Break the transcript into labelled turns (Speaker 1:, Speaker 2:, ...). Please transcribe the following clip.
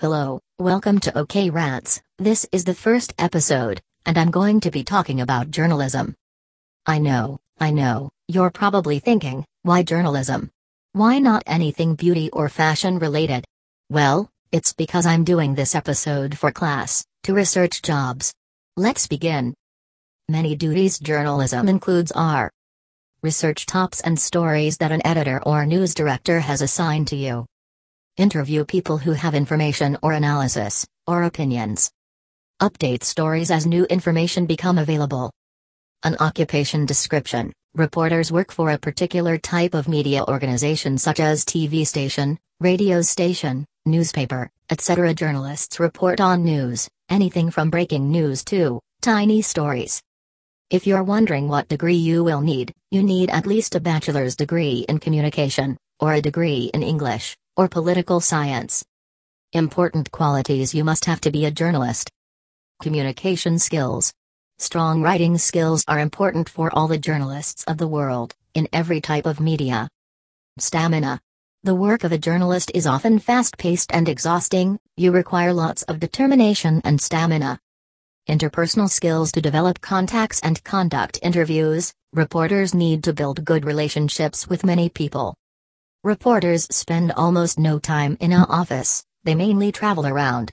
Speaker 1: Hello, welcome to OK Rants. This is the first episode, and I'm going to be talking about journalism. I know, I know, you're probably thinking, why journalism? Why not anything beauty or fashion related? Well, it's because I'm doing this episode for class, to research jobs. Let's begin. Many duties journalism includes are research tops and stories that an editor or news director has assigned to you. Interview people who have information or analysis, or opinions. Update stories as new information become available. An occupation description. Reporters work for a particular type of media organization such as TV station, radio station, newspaper, etc. Journalists report on news, anything from breaking news to tiny stories. If you're wondering what degree you will need, you need at least a bachelor's degree in communication, or a degree in English, or political science. Important qualities you must have to be a journalist. Communication skills. Strong writing skills are important for all the journalists of the world, in every type of media. Stamina. The work of a journalist is often fast paced and exhausting, you require lots of determination and stamina. Interpersonal skills to develop contacts and conduct interviews, reporters need to build good relationships with many people. Reporters spend almost no time in a office, they mainly travel around,